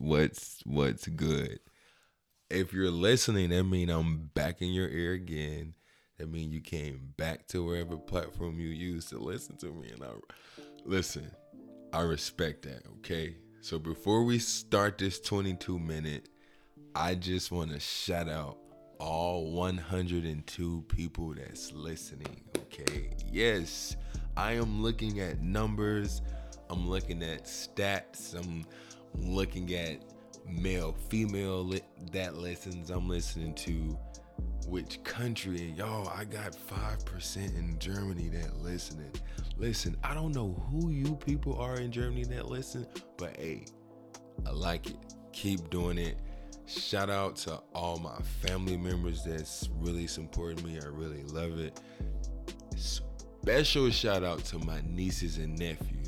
what's what's good. If you're listening, that mean I'm back in your ear again. That mean you came back to wherever platform you use to listen to me. And I listen, I respect that, okay? So before we start this 22 minute, I just want to shout out all 102 people that's listening, okay? Yes, I am looking at numbers, I'm looking at stats, I'm looking at male, female li- that listens. I'm listening to which country, and y'all, I got 5% in Germany that listening. Listen, I don't know who you people are in Germany that listen, but hey, I like it. Keep doing it. Shout out to all my family members that's really supporting me. I really love it. Special shout out to my nieces and nephews,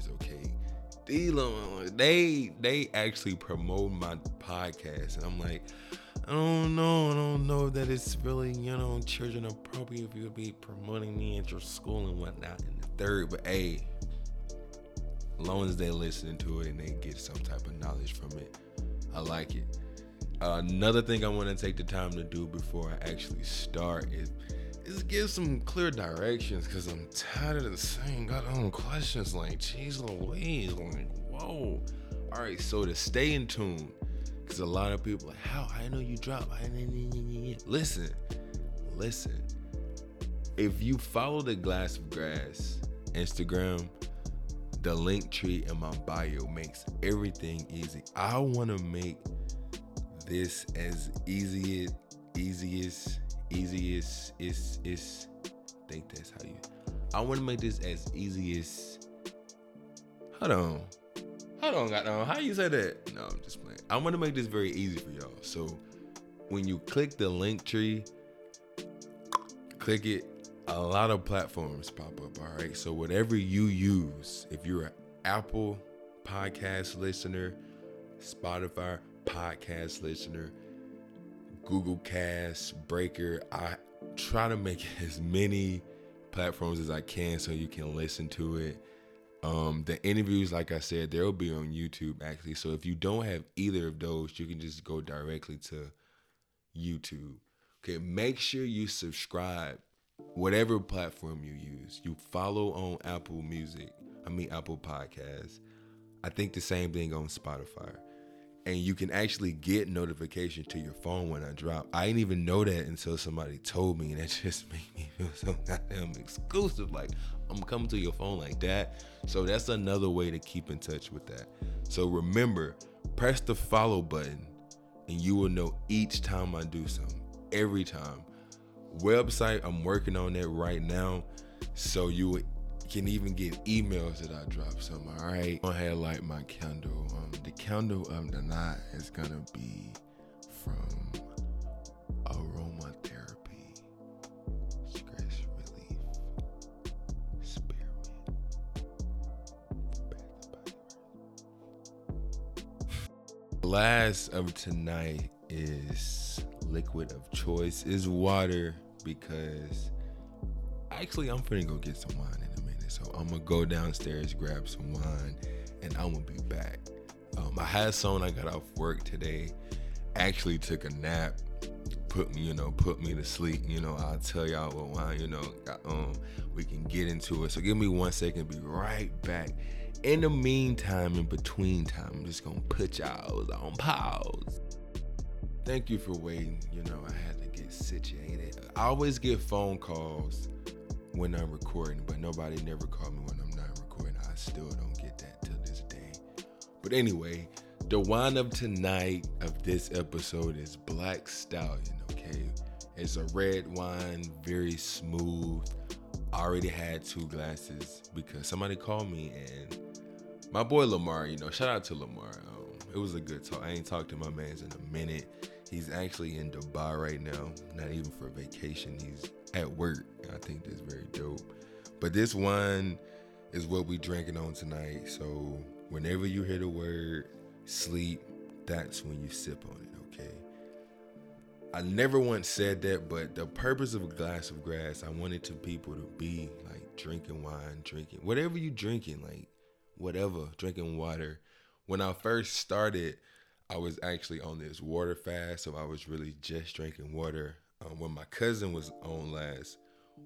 They they actually promote my podcast, and I'm like, I don't know, I don't know that it's really you know children appropriate if you be promoting me at your school and whatnot. And the third, but hey, long as they listen to it and they get some type of knowledge from it, I like it. Uh, another thing I want to take the time to do before I actually start is is give some clear directions because I'm tired of the same goddamn questions. Like, geez Louise, like, whoa. All right, so to stay in tune, because a lot of people like, how I know you drop. Listen, listen. If you follow the Glass of Grass Instagram, the link tree in my bio makes everything easy. I want to make this as easy as easiest easiest is is think that's how you I want to make this as easy as hold on hold on got on how you say that? No I'm just playing. I want to make this very easy for y'all. So when you click the link tree click it a lot of platforms pop up all right? So whatever you use if you're an Apple podcast listener Spotify podcast listener Google Cast, Breaker. I try to make as many platforms as I can so you can listen to it. Um, the interviews, like I said, they'll be on YouTube actually. So if you don't have either of those, you can just go directly to YouTube. Okay, make sure you subscribe, whatever platform you use. You follow on Apple Music, I mean Apple Podcasts. I think the same thing on Spotify and you can actually get notification to your phone when I drop. I didn't even know that until somebody told me, and it just made me feel so goddamn exclusive. Like I'm coming to your phone like that. So that's another way to keep in touch with that. So remember, press the follow button, and you will know each time I do something. Every time. Website, I'm working on that right now. So you will can even get emails that I drop some. All right, I had like my candle. Um, the candle of the night is gonna be from aromatherapy, stress relief, spearmint. Last of tonight is liquid of choice is water because actually I'm finna go get some wine so I'm gonna go downstairs, grab some wine, and I'm gonna be back. Um, I had someone I got off work today. Actually took a nap, put me, you know, put me to sleep. You know, I'll tell y'all what wine, you know, um, we can get into it. So give me one second, be right back. In the meantime, in between time, I'm just gonna put y'all on pause. Thank you for waiting. You know, I had to get situated. I always get phone calls when I'm recording, but nobody never called me when I'm not recording. I still don't get that to this day. But anyway, the wine of tonight of this episode is Black Stallion, okay? It's a red wine, very smooth. I already had two glasses because somebody called me and my boy Lamar, you know, shout out to Lamar. Um, it was a good talk. I ain't talked to my man's in a minute. He's actually in Dubai right now, not even for vacation. He's at work. I think that's very dope. But this one is what we drinking on tonight. So whenever you hear the word sleep, that's when you sip on it, okay? I never once said that, but the purpose of a glass of grass, I wanted to people to be like drinking wine, drinking whatever you drinking, like whatever, drinking water. When I first started, I was actually on this water fast, so I was really just drinking water. Um, when my cousin was on last,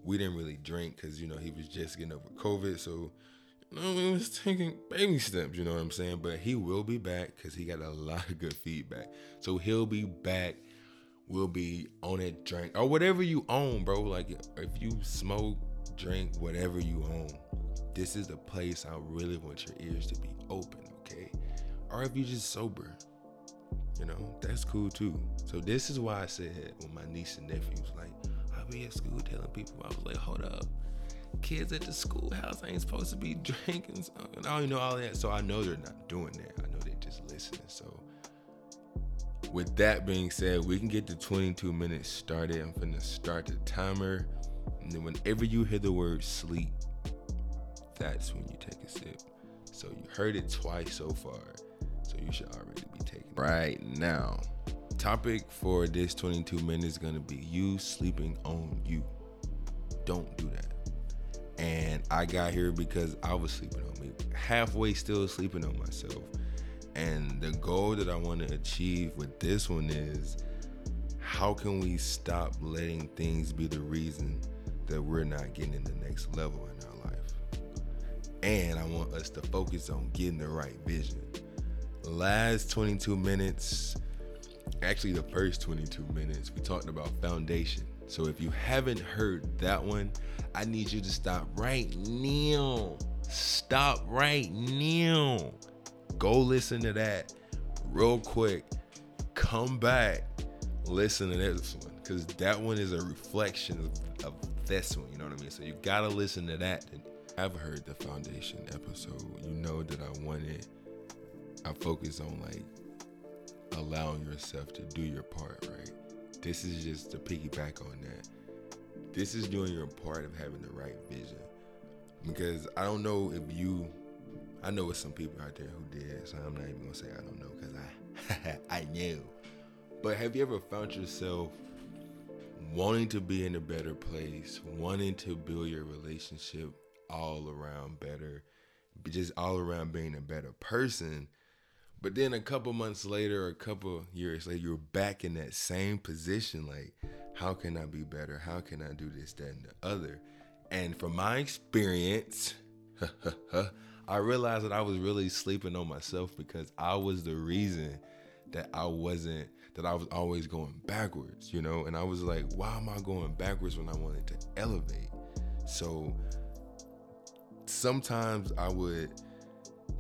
we didn't really drink because you know he was just getting over COVID, so you know, we was taking baby steps. You know what I'm saying? But he will be back because he got a lot of good feedback. So he'll be back. We'll be on it, drink or whatever you own, bro. Like if you smoke, drink, whatever you own, this is the place I really want your ears to be open, okay? Or if you're just sober, you know, that's cool too. So this is why I said when my niece and nephews like, I'll be at school telling people, I was like, hold up. Kids at the schoolhouse ain't supposed to be drinking. And I don't even know all that. So I know they're not doing that. I know they're just listening. So with that being said, we can get the 22 minutes started. I'm gonna start the timer. And then whenever you hear the word sleep, that's when you take a sip. So you heard it twice so far. So you should already be taking. Right now. Topic for this 22 minutes is gonna be you sleeping on you. Don't do that. And I got here because I was sleeping on me. Halfway still sleeping on myself. And the goal that I want to achieve with this one is how can we stop letting things be the reason that we're not getting in the next level in our life? And I want us to focus on getting the right vision. Last 22 minutes, actually, the first 22 minutes, we talked about foundation. So if you haven't heard that one, I need you to stop right now. Stop right now. Go listen to that real quick. Come back, listen to this one because that one is a reflection of, this one. You know what I mean? So you gotta listen to that. I've heard the foundation episode. You know that I wanted. I focus on like allowing yourself to do your part, right? This is just to piggyback on that. This is doing your part of having the right vision. Because I don't know if you I know it's some people out there who did, so I'm not even gonna say I don't know because I I knew. But have you ever found yourself wanting to be in a better place, wanting to build your relationship all around better, just all around being a better person? But then a couple months later, a couple years later, you're back in that same position. Like, how can I be better? How can I do this, that, and the other? And from my experience, I realized that I was really sleeping on myself because I was the reason that I wasn't that I was always going backwards, you know? And I was like, why am I going backwards when I wanted to elevate? So sometimes I would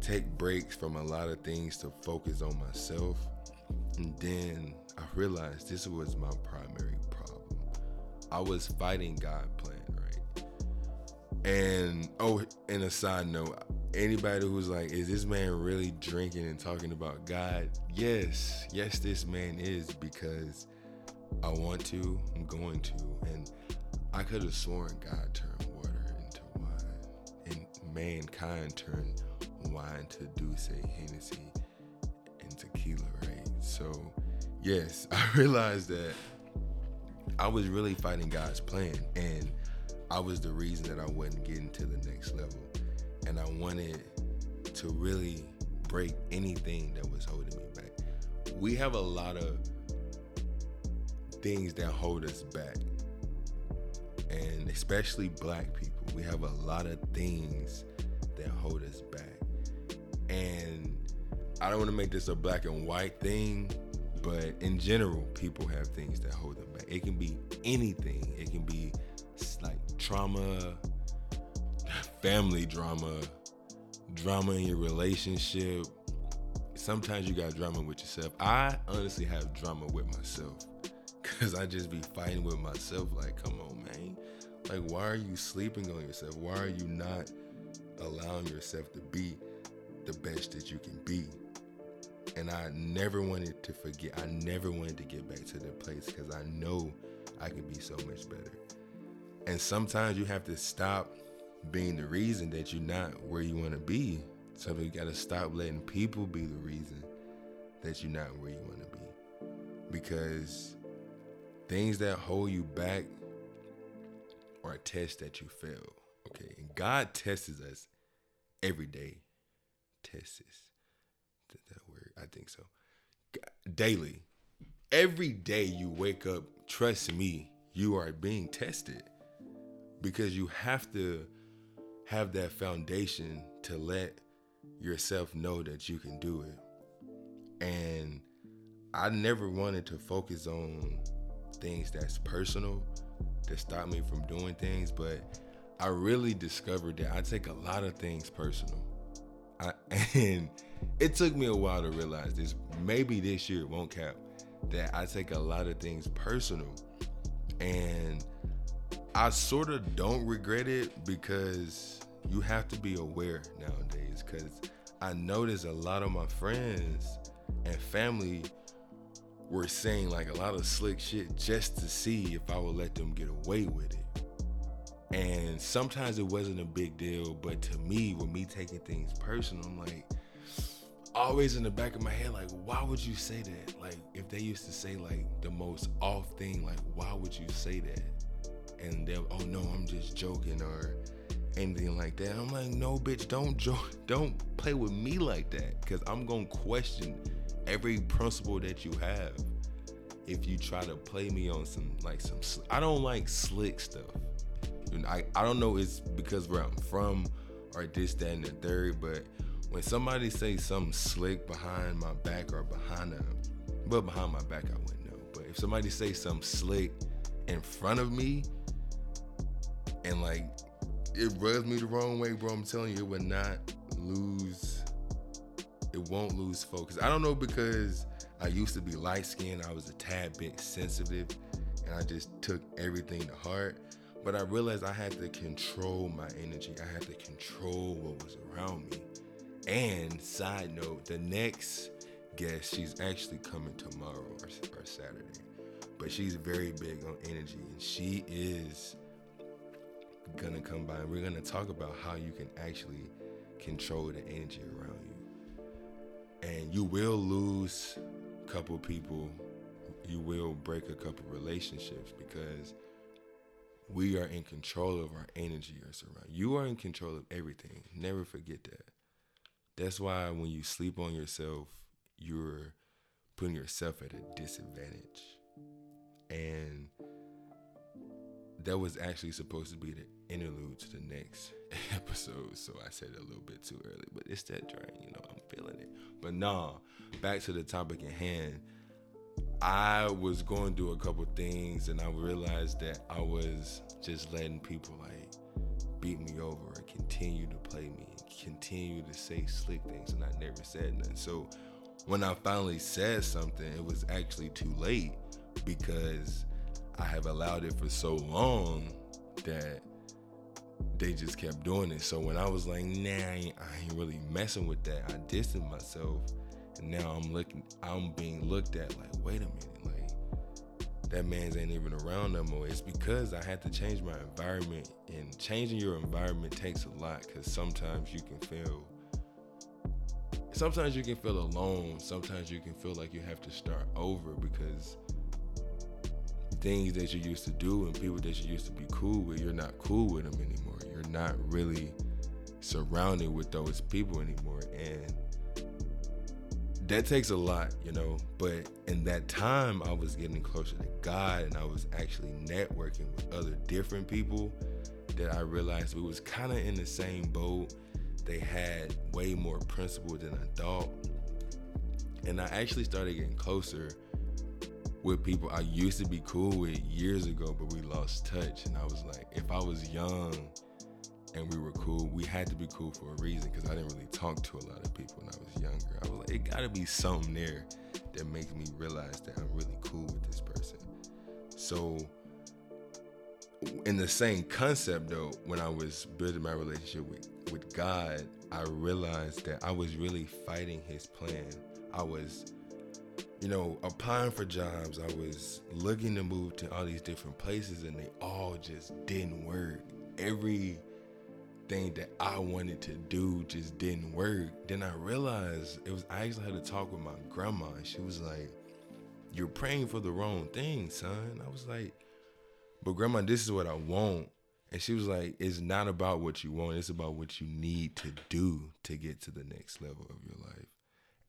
take breaks from a lot of things to focus on myself. And then I realized this was my primary problem. I was fighting God plan, right? And oh, and a side note, anybody who's like, is this man really drinking and talking about God? Yes, yes, this man is because I want to, I'm going to. And I could have sworn God turned water into wine, and mankind turned wine to D'usse, Hennessy, and tequila, right? So, yes, I realized that I was really fighting God's plan, and I was the reason that I wasn't getting to the next level and I wanted to really break anything that was holding me back. We have a lot of things that hold us back. And especially black people, we have a lot of things that hold us back. And I don't want to make this a black and white thing, but in general, people have things that hold them back. It can be anything. It can be like trauma, family drama, drama in your relationship. Sometimes you got drama with yourself. I honestly have drama with myself because I just be fighting with myself. Like, come on, man. Like, why are you sleeping on yourself? Why are you not allowing yourself to be the best that you can be? And I never wanted to forget. I never wanted to get back to that place because I know I can be so much better. And sometimes you have to stop being the reason that you're not where you want to be. So you got to stop letting people be the reason that you're not where you want to be. Because things that hold you back are a test that you fail. Okay. And God tests us every day. Tests us. That word, I think so. daily. Every day you wake up, trust me, you are being tested because you have to have that foundation to let yourself know that you can do it. And I never wanted to focus on things that's personal that stop me from doing things, but I really discovered that I take a lot of things personal. And it took me a while to realize this. Maybe this year won't cap that I take a lot of things personal. And I sort of don't regret it because you have to be aware nowadays. Because I notice a lot of my friends and family were saying like a lot of slick shit just to see if I would let them get away with it. And sometimes it wasn't a big deal, but to me, with me taking things personal, I'm like, always in the back of my head, like, why would you say that? Like, if they used to say like the most off thing, like, why would you say that? And they'll, oh no, I'm just joking or anything like that. I'm like, no, bitch, don't joke, don't play with me like that, because I'm gonna question every principle that you have if you try to play me on some like some. I don't like slick stuff. I, I don't know it's because where I'm from or this, that, and the third, but when somebody say something slick behind my back or behind them, but behind my back I wouldn't know. But if somebody say something slick in front of me and like it rubs me the wrong way, bro, I'm telling you, it would not lose it won't lose focus. I don't know because I used to be light skinned, I was a tad bit sensitive, and I just took everything to heart. But I realized I had to control my energy. I had to control what was around me. And side note, the next guest, she's actually coming tomorrow or, or Saturday. But she's very big on energy and she is gonna come by and we're gonna talk about how you can actually control the energy around you. And you will lose a couple people, you will break a couple relationships because we are in control of our energy or surround. You are in control of everything. Never forget that. That's why when you sleep on yourself, you're putting yourself at a disadvantage. And that was actually supposed to be the interlude to the next episode. So I said it a little bit too early, but it's that drain, you know, I'm feeling it. But nah, back to the topic at hand I was going through a couple things and I realized that I was just letting people like beat me over and continue to play me and continue to say slick things and I never said nothing. So when I finally said something, it was actually too late because I have allowed it for so long that they just kept doing it. So when I was like, nah, I ain't, I ain't really messing with that, I distanced myself and now I'm looking, I'm being looked at like, wait a minute, like that man's ain't even around no more. It's because I had to change my environment, and changing your environment takes a lot because sometimes you can feel. Sometimes you can feel alone. Sometimes you can feel like you have to start over because things that you used to do and people that you used to be cool with, you're not cool with them anymore. You're not really surrounded with those people anymore. And that takes a lot, you know. But in that time, I was getting closer to God, and I was actually networking with other different people that I realized we was kind of in the same boat. They had way more principle than I thought, and I actually started getting closer with people I used to be cool with years ago, but we lost touch. And I was like, if I was young and we were cool. We had to be cool for a reason because I didn't really talk to a lot of people when I was younger. It gotta be something there that makes me realize that I'm really cool with this person. So, in the same concept though, when I was building my relationship with, with God, I realized that I was really fighting his plan. I was, you know, applying for jobs. I was looking to move to all these different places and they all just didn't work. Every thing that I wanted to do just didn't work. Then I realized it was I actually had to talk with my grandma. And she was like, You're praying for the wrong thing, son. I was like, But grandma, this is what I want. And she was like, It's not about what you want, it's about what you need to do to get to the next level of your life.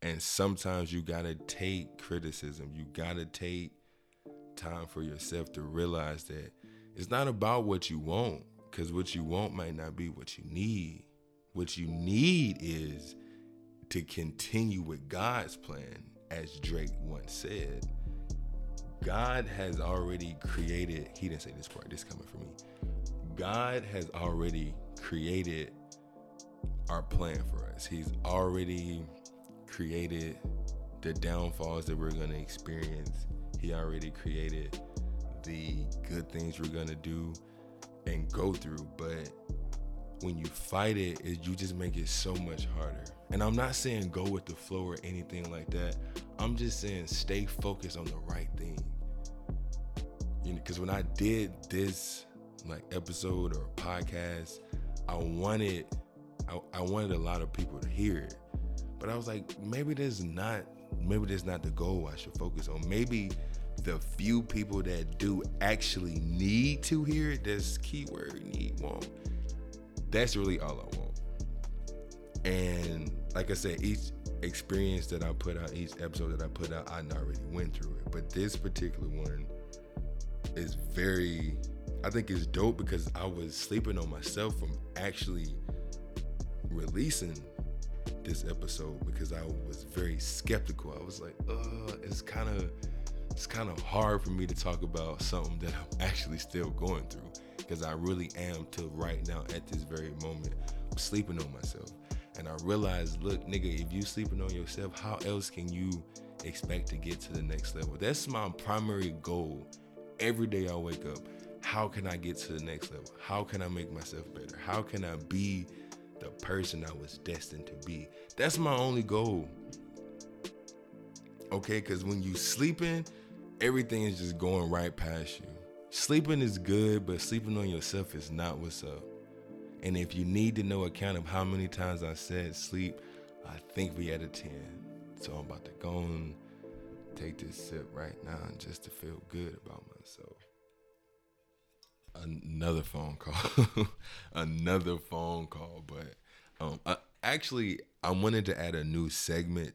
And sometimes you gotta take criticism. You gotta take time for yourself to realize that it's not about what you want, because what you want might not be what you need. What you need is to continue with God's plan, as Drake once said. God has already created, he didn't say this part, this coming from me. God has already created our plan for us. He's already created the downfalls that we're going to experience. He already created the good things we're going to do and go through. But when you fight it, it, you just make it so much harder. And I'm not saying go with the flow or anything like that. I'm just saying stay focused on the right thing. You know, because when I did this like episode or podcast, I wanted I, I wanted a lot of people to hear it. But I was like, maybe there's not maybe there's not the goal I should focus on. Maybe the few people that do actually need to hear it, that's keyword need won't. That's really all I want. And like I said, each experience that I put out, each episode that I put out, I already went through it. But this particular one is very I think it's dope because I was sleeping on myself from actually releasing this episode because I was very skeptical. I was like, uh, it's kind of it's kind of hard for me to talk about something that I'm actually still going through because I really am to right now at this very moment sleeping on myself. And I realized, look, nigga, if you sleeping on yourself, how else can you expect to get to the next level? That's my primary goal. Every day I wake up, how can I get to the next level? How can I make myself better? How can I be the person I was destined to be? That's my only goal. Okay, because when you sleeping, everything is just going right past you. Sleeping is good, but sleeping on yourself is not what's up. And if you need to know a count of how many times I said sleep, I think we at a 10. So I'm about to go and take this sip right now just to feel good about myself. Another phone call. Another phone call. But um, I, actually, I wanted to add a new segment.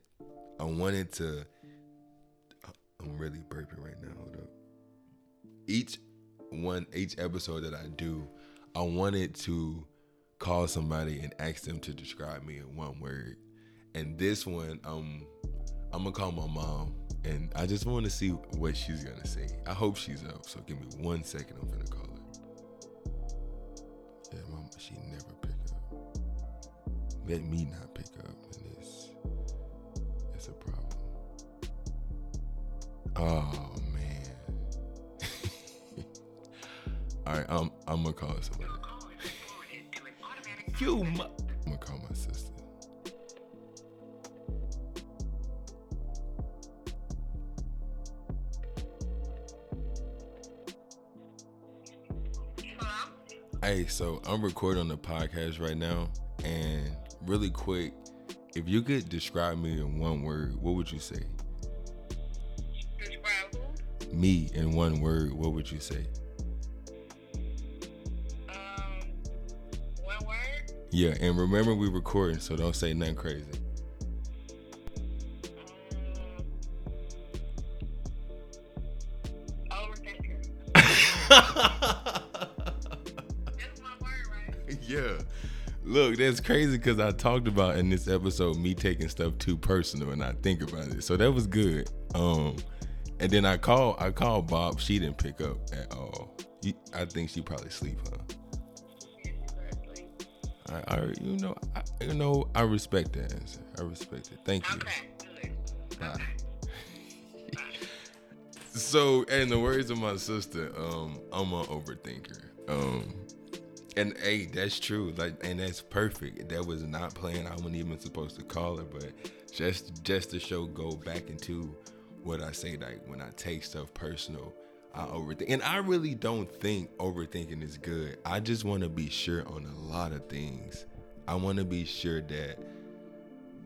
I wanted to. I'm really burping right now. Hold up. Each one, each episode that I do, I wanted to call somebody and ask them to describe me in one word. And this one, um, I'm gonna call my mom, and I just want to see what she's gonna say. I hope she's up. So give me one second. I'm gonna call her. Yeah, mom, she never pick up. Let me not Oh man. All right, um, I'm gonna call somebody. You, mu- I'm gonna call my sister. Hey, so I'm recording the podcast right now, and really quick, if you could describe me in one word, what would you say? Me in one word, what would you say? Um, one word? Yeah, and remember we recording, so don't say nothing crazy. Um, overthinker. That's one word, right? yeah. Look, that's crazy because I talked about in this episode me taking stuff too personal and I think about it. So that was good. Um, and then I called I called Bob. She didn't pick up at all. You- I think she probably sleep, huh? I, I you know, I, you know, I respect that answer. I respect it. Thank you. Okay. Bye. So, in the words of my sister, um, I'm an overthinker. Um, and hey, that's true. Like, and that's perfect. That was not planned. I wasn't even supposed to call her, but just just to show go back into what I say. Like when I take stuff personal, I overthink, and I really don't think overthinking is good. I just want to be sure on a lot of things. I want to be sure that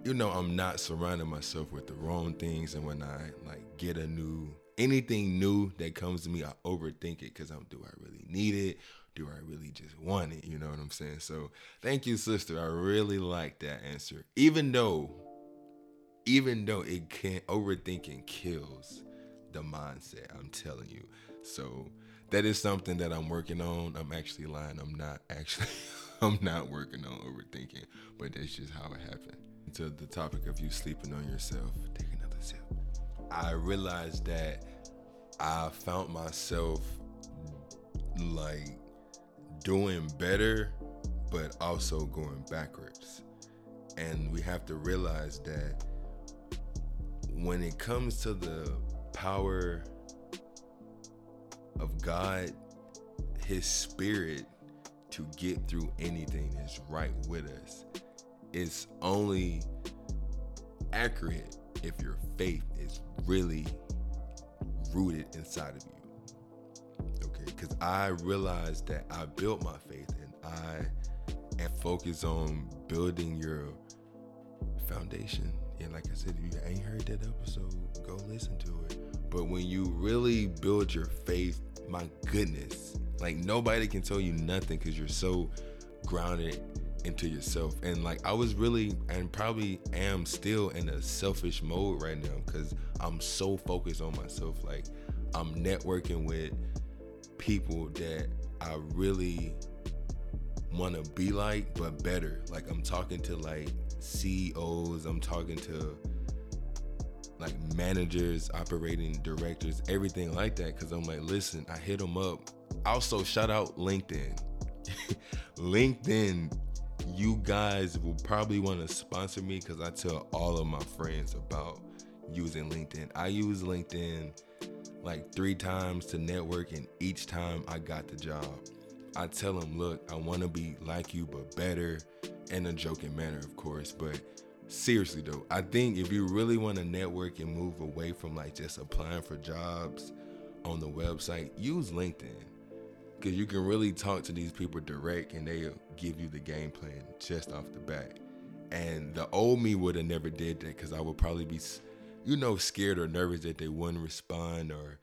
you know I'm not surrounding myself with the wrong things, and when I like get a new anything new that comes to me, I overthink it because I'm do I really need it? Do I really just want it? You know what I'm saying? So thank you, sister. I really like that answer. Even though even though it can overthinking kills the mindset. I'm telling you. So that is something that I'm working on. I'm actually lying. I'm not actually. I'm not working on overthinking, but that's just how it happened. To the topic of you sleeping on yourself, take another sip. I realized that I found myself like doing better, but also going backwards. And we have to realize that when it comes to the power of God, His Spirit to get through anything is right with us. It's only accurate if your faith is really rooted inside of you. Okay, because I realized that I built my faith and I am focused on building your foundation. And like I said, if you ain't heard that episode, go listen to it. But when you really build your faith, my goodness, like nobody can tell you nothing because you're so grounded into yourself. And like I was really and probably am still in a selfish mode right now because I'm so focused on myself. Like I'm networking with people that I really want to be like, but better. Like I'm talking to like CEOs, I'm talking to like managers, operating directors, everything like that. Cause I'm like, listen, I hit them up also, shout out LinkedIn. LinkedIn, you guys will probably want to sponsor me because I tell all of my friends about using LinkedIn. I use LinkedIn like three times to network, and each time I got the job. I tell them, look, I want to be like you, but better, in a joking manner, of course. But seriously, though, I think if you really want to network and move away from like just applying for jobs on the website, use LinkedIn because you can really talk to these people direct and they'll give you the game plan just off the bat. And the old me would have never did that because I would probably be, you know, scared or nervous that they wouldn't respond or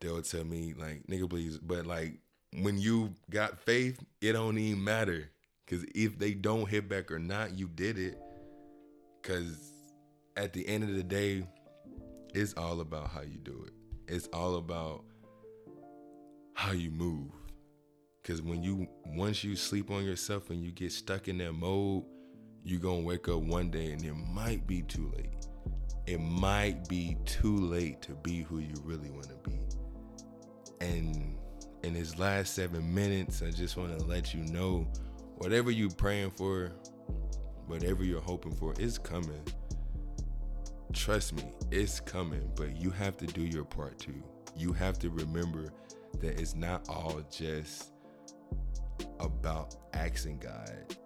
they'll tell me like, nigga, please. But like when you got faith, it don't even matter because if they don't hit back or not, you did it. Because at the end of the day, it's all about how you do it. It's all about how you move. Cause when you once you sleep on yourself and you get stuck in that mode, you're gonna wake up one day and it might be too late. It might be too late to be who you really wanna be. And in his last seven minutes, I just wanna let you know whatever you're praying for, whatever you're hoping for, is coming. Trust me, it's coming, but you have to do your part too. You have to remember that it's not all just about asking God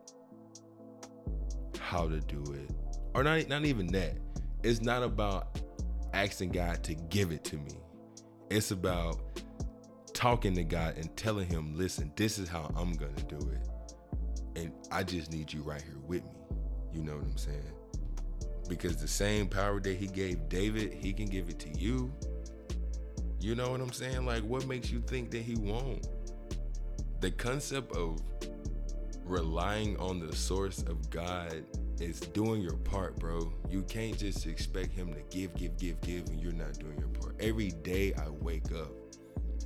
how to do it. Or not not even that. It's not about asking God to give it to me. It's about talking to God and telling him, "Listen, this is how I'm going to do it." And I just need you right here with me. You know what I'm saying? Because the same power that he gave David, he can give it to you. You know what I'm saying? Like what makes you think that he won't? the concept of relying on the source of God is doing your part, bro. You can't just expect him to give, give, give, give, and you're not doing your part. Every day I wake up.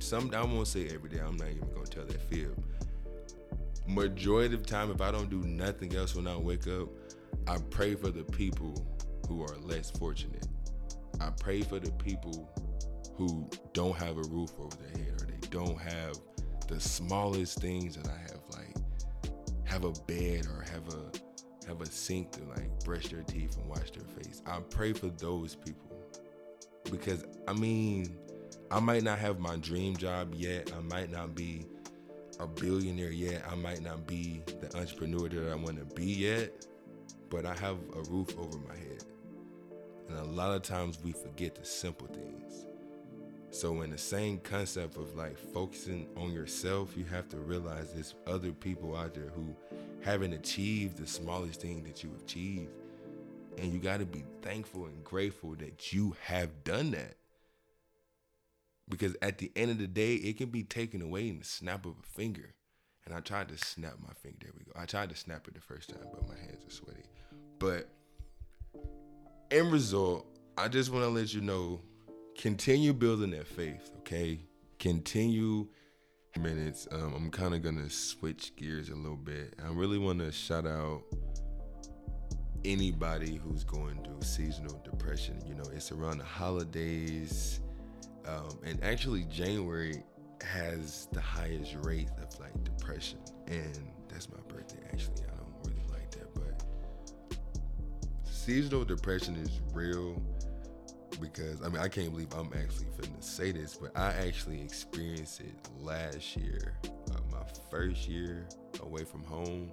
Some I won't say every day. I'm not even gonna tell that fib. Majority of the time, if I don't do nothing else when I wake up, I pray for the people who are less fortunate. I pray for the people who don't have a roof over their head or they don't have the smallest things that I have, like have a bed or have a have a sink to like brush their teeth and wash their face. I pray for those people because I mean, I might not have my dream job yet. I might not be a billionaire yet. I might not be the entrepreneur that I want to be yet, but I have a roof over my head. And a lot of times we forget the simple things. So, in the same concept of like focusing on yourself, you have to realize there's other people out there who haven't achieved the smallest thing that you achieved. And you got to be thankful and grateful that you have done that. Because at the end of the day, it can be taken away in the snap of a finger. And I tried to snap my finger. There we go. I tried to snap it the first time, but my hands are sweaty. But end result, I just want to let you know, continue building that faith, okay? Continue minutes. Um, I'm kind of gonna switch gears a little bit. I really want to shout out anybody who's going through seasonal depression. You know, it's around the holidays, um, and actually January has the highest rate of like depression, and that's my birthday. Actually, I don't really like that, but seasonal depression is real because I mean I can't believe I'm actually finna say this, but I actually experienced it last year, uh, my first year away from home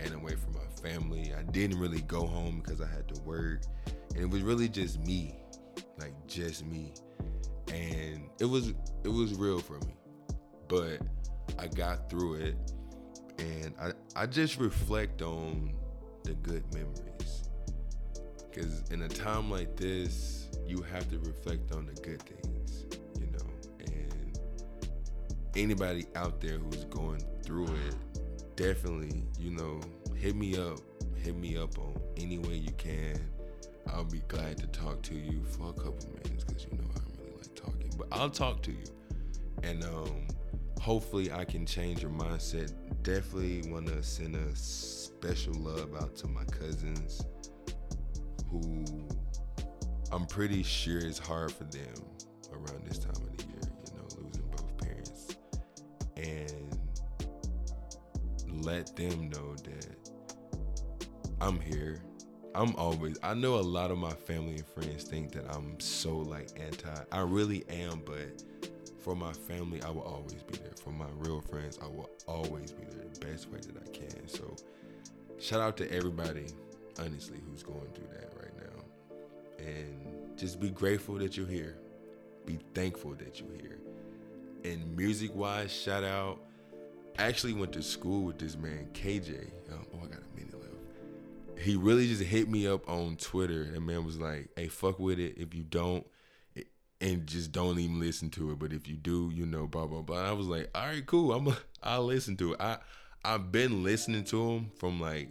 and away from my family. I didn't really go home because I had to work, and it was really just me, like just me, and it was it was real for me, but I got through it, and I I just reflect on the good memories, because in a time like this you have to reflect on the good things, you know. And anybody out there who's going through it, definitely, you know, hit me up. Hit me up on any way you can. I'll be glad to talk to you for a couple minutes because you know I talking. But I'll talk to you, and um, hopefully I can change your mindset. Definitely want to send a special love out to my cousins who I'm pretty sure it's hard for them around this time of the year, you know, losing both parents. And let them know that I'm here. I'm always, I know a lot of my family and friends think that I'm so like anti. I really am, but for my family, I will always be there. For my real friends, I will always be there the best way that I can. So, shout out to everybody, honestly, who's going through that right now. And just be grateful that you're here. Be thankful that you're here. And music wise, shout out. I actually went to school with this man, KJ. Um, oh, He really just hit me up on Twitter. And man was like, hey, fuck with it. If you don't, and just don't even listen to it. But if you do, you know, blah blah blah. I was like, all right, cool. I'm a, I'll listen to it. I I've been listening to him from like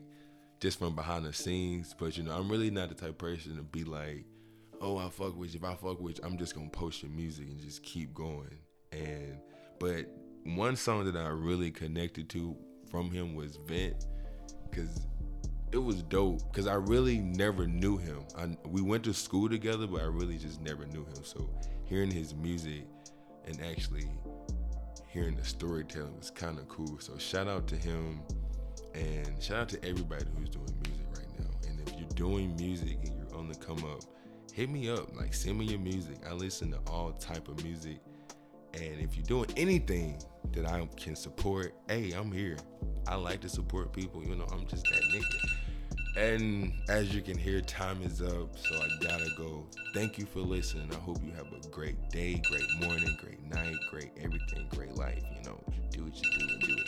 just from behind the scenes, but you know, I'm really not the type person to be like, oh, I fuck with you. If I fuck with you, I'm just gonna post your music and just keep going. And but one song that I really connected to from him was Vent, because it was dope because I really never knew him. I, we went to school together, but I really just never knew him. So hearing his music and actually hearing the storytelling was kind of cool. So shout out to him and shout out to everybody who's doing music right now. And if you're doing music and you're on the come up, hit me up. Like send me your music. I listen to all type of music. And if you're doing anything that I can support, hey, I'm here. I like to support people. You know, I'm just that nigga. And as you can hear, time is up, so I gotta go. Thank you for listening. I hope you have a great day, great morning, great night, great everything, great life. You know, do what you do and do it.